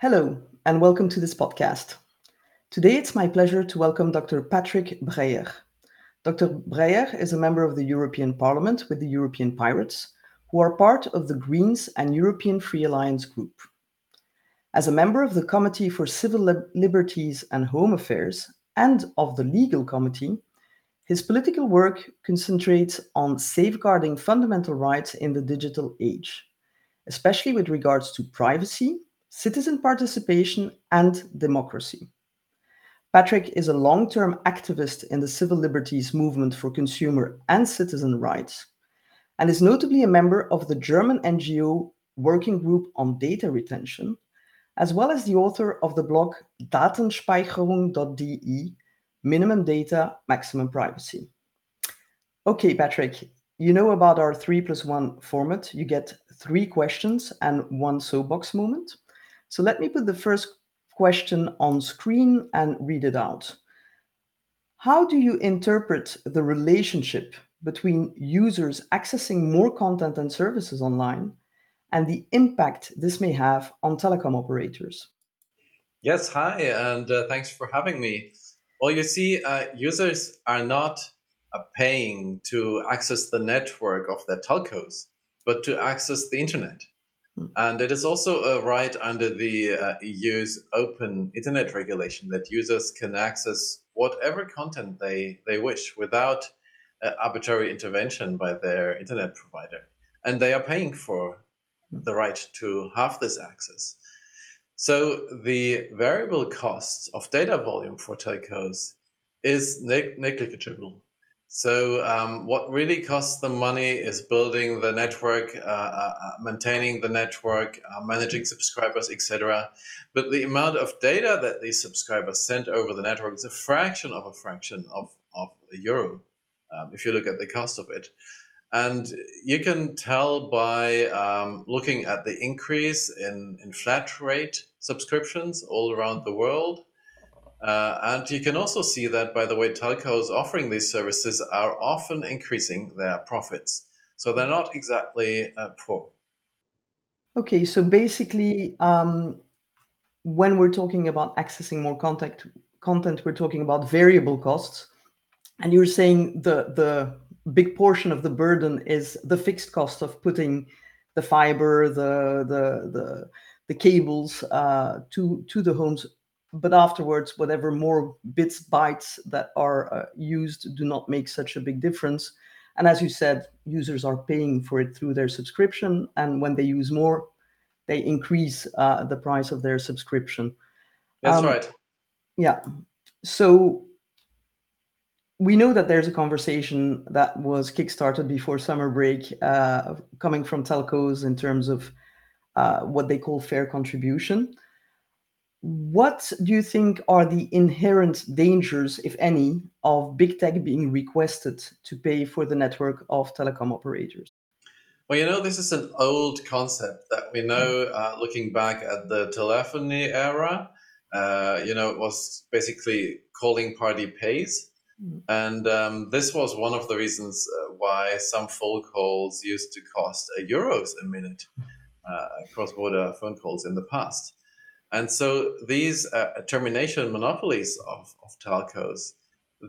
Hello, and welcome to this podcast. Today it's my pleasure to welcome Dr. Patrick Breyer. Dr. Breyer is a member of the European Parliament with the European Pirates, who are part of the Greens and European Free Alliance group. As a member of the Committee for Civil Liberties and Home Affairs and of the Legal Committee, his political work concentrates on safeguarding fundamental rights in the digital age, especially with regards to privacy, citizen participation, and democracy. Patrick is a long term activist in the civil liberties movement for consumer and citizen rights, and is notably a member of the German NGO Working Group on Data Retention, as well as the author of the blog Datenspeicherung.de Minimum Data, Maximum Privacy. Okay, Patrick, you know about our three plus one format. You get three questions and one soapbox moment. So let me put the first question on screen and read it out. How do you interpret the relationship between users accessing more content and services online and the impact this may have on telecom operators? Yes, hi, and uh, thanks for having me. Well, you see, uh, users are not uh, paying to access the network of their telcos, but to access the internet. And it is also a right under the uh, EU's open internet regulation that users can access whatever content they, they wish without uh, arbitrary intervention by their internet provider. And they are paying for the right to have this access. So the variable cost of data volume for telcos is neg- negligible. So um, what really costs the money is building the network, uh, uh, uh maintaining the network, uh, managing subscribers, etc. But the amount of data that these subscribers send over the network is a fraction of a fraction of, of a euro, um, if you look at the cost of it. And you can tell by um, looking at the increase in, in flat rate subscriptions all around the world uh, and you can also see that, by the way, telcos offering these services are often increasing their profits. So they're not exactly uh, poor. Okay, so basically, um, when we're talking about accessing more content, content, we're talking about variable costs, and you're saying the the big portion of the burden is the fixed cost of putting the fiber, the the the, the cables uh, to to the homes but afterwards, whatever more bits, bytes that are uh, used do not make such a big difference. And as you said, users are paying for it through their subscription. And when they use more, they increase uh, the price of their subscription. That's um, right. Yeah. So we know that there's a conversation that was kickstarted before summer break uh, coming from telcos in terms of uh, what they call fair contribution. What do you think are the inherent dangers, if any, of big tech being requested to pay for the network of telecom operators? Well, you know, this is an old concept that we know mm. uh, looking back at the telephony era. Uh, you know, it was basically calling party pays. Mm. And um, this was one of the reasons uh, why some phone calls used to cost a euros a minute, uh, cross border phone calls in the past. And so these uh, termination monopolies of, of telcos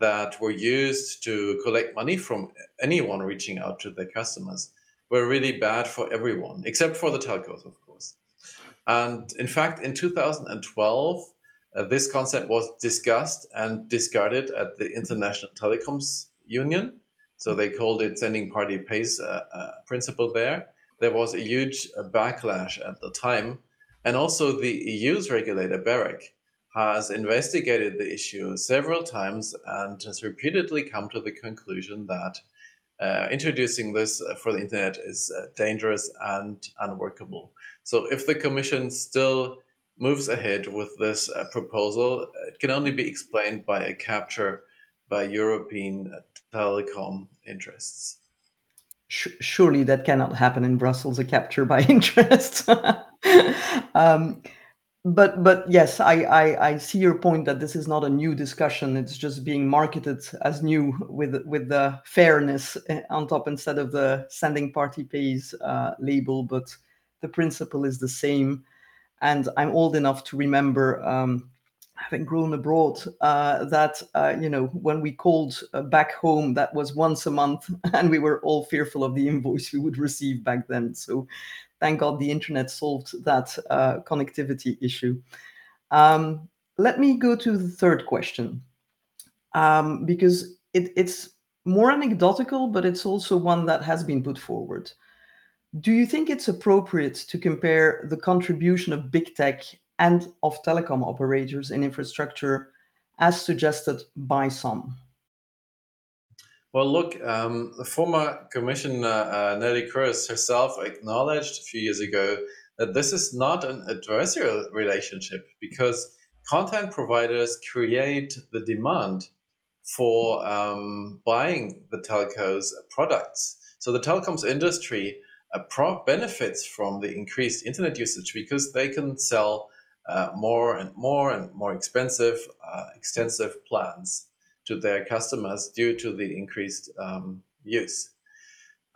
that were used to collect money from anyone reaching out to their customers were really bad for everyone, except for the telcos, of course. And in fact, in 2012, uh, this concept was discussed and discarded at the International Telecoms Union. So they called it sending party pays uh, uh, principle there. There was a huge uh, backlash at the time and also, the EU's regulator, BEREC, has investigated the issue several times and has repeatedly come to the conclusion that uh, introducing this for the internet is uh, dangerous and unworkable. So, if the Commission still moves ahead with this uh, proposal, it can only be explained by a capture by European telecom interests. Surely that cannot happen in Brussels, a capture by interest. um, but but yes, I, I, I see your point that this is not a new discussion. It's just being marketed as new with with the fairness eh, on top instead of the sending party pays uh, label. But the principle is the same. and I'm old enough to remember um, having grown abroad uh, that uh, you know when we called uh, back home that was once a month and we were all fearful of the invoice we would receive back then so thank god the internet solved that uh, connectivity issue um, let me go to the third question um, because it, it's more anecdotal but it's also one that has been put forward do you think it's appropriate to compare the contribution of big tech and of telecom operators in infrastructure as suggested by some? Well, look, um, the former Commissioner uh, Neelie Kroes herself acknowledged a few years ago that this is not an adversarial relationship because content providers create the demand for um, buying the telcos products. So the telecoms industry uh, pro- benefits from the increased internet usage because they can sell uh, more and more and more expensive, uh, extensive plans to their customers due to the increased um, use.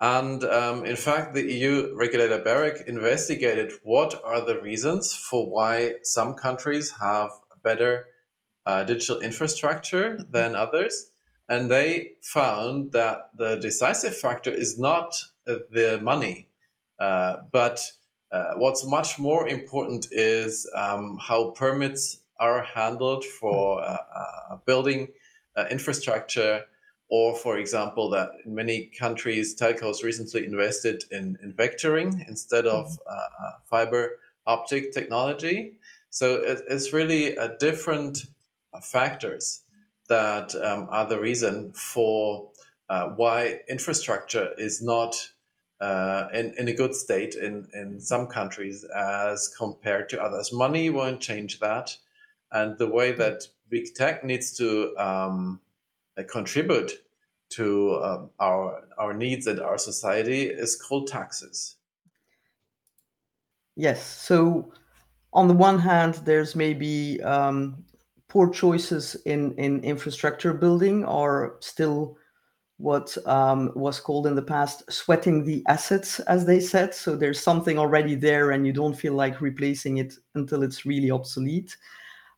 And um, in fact, the EU regulator BEREC investigated what are the reasons for why some countries have better uh, digital infrastructure than others. And they found that the decisive factor is not uh, the money, uh, but uh, what's much more important is um, how permits are handled for uh, building uh, infrastructure, or for example, that in many countries, telcos recently invested in, in vectoring instead of mm-hmm. uh, uh, fiber optic technology. So it, it's really a different factors that um, are the reason for why infrastructure is not uh, in, in a good state in, in some countries as compared to others. Money won't change that. And the way that big tech needs to um, uh, contribute to um, our, our needs and our society is called taxes. Yes. So, on the one hand, there's maybe um, poor choices in, in infrastructure building or still what um, was called in the past sweating the assets, as they said. So there's something already there, and you don't feel like replacing it until it's really obsolete.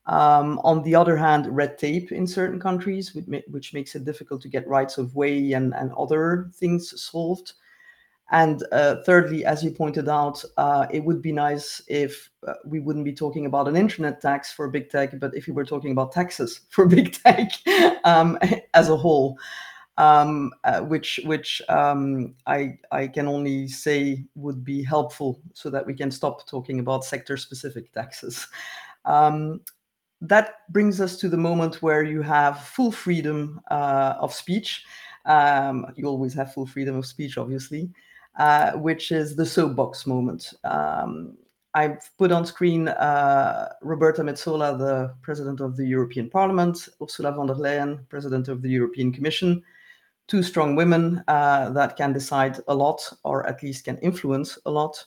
Um, on the other hand, red tape in certain countries, which, makes it difficult to get rights of way and, and other things solved. And uh, thirdly, as you pointed out, uh, it would be nice if uh, we wouldn't be talking about an internet tax for big tech, but if we were talking about taxes for big tech um, as a whole um, uh, which which um, I I can only say would be helpful so that we can stop talking about sector specific taxes. That brings us to the moment where you have full freedom uh, of speech. Um, you always have full freedom of speech, obviously, uh, which is the soapbox moment. Um, I've put on screen uh, Roberta Metsola, the President of the European Parliament, Ursula von der Leyen, President of the European Commission, two strong women uh, that can decide a lot or at least can influence a lot.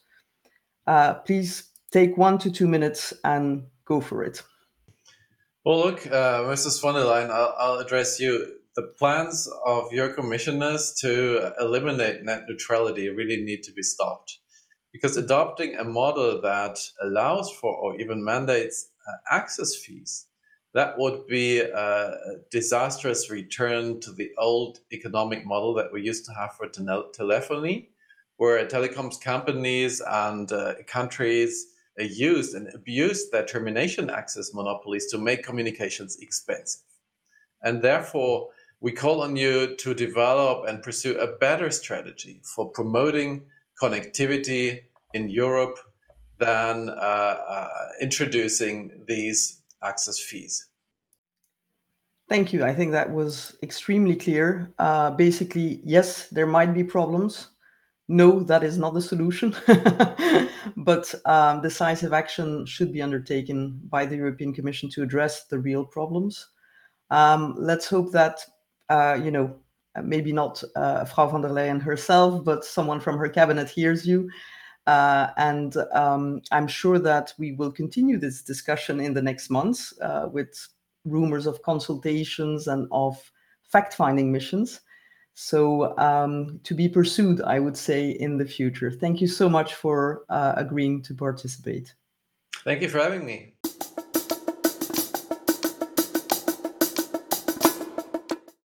Uh, please take one to two minutes and go for it. Well, look, uh, Mrs. von der Leyen, I'll, I'll, address you. The plans of your commissioners to eliminate net neutrality really need to be stopped because adopting a model that allows for or even mandates uh, access fees that would be a disastrous return to the old economic model that we used to have for telephony, where telecoms companies and uh, countries used and abused their termination access monopolies to make communications expensive. And therefore, we call on you to develop and pursue a better strategy for promoting connectivity in Europe than uh, uh, introducing these access fees. Thank you. I think that was extremely clear. Uh, basically, yes, there might be problems. No, that is not the solution. but um, decisive action should be undertaken by the European Commission to address the real problems. Um, let's hope that, uh, you know, maybe not uh, Frau von der Leyen herself, but someone from her cabinet hears you uh, and um, I'm sure that we will continue this discussion in the next months uh, with rumors of consultations and of fact finding missions. So, um, to be pursued, I would say, in the future. Thank you so much for uh, agreeing to participate. Thank you for having me.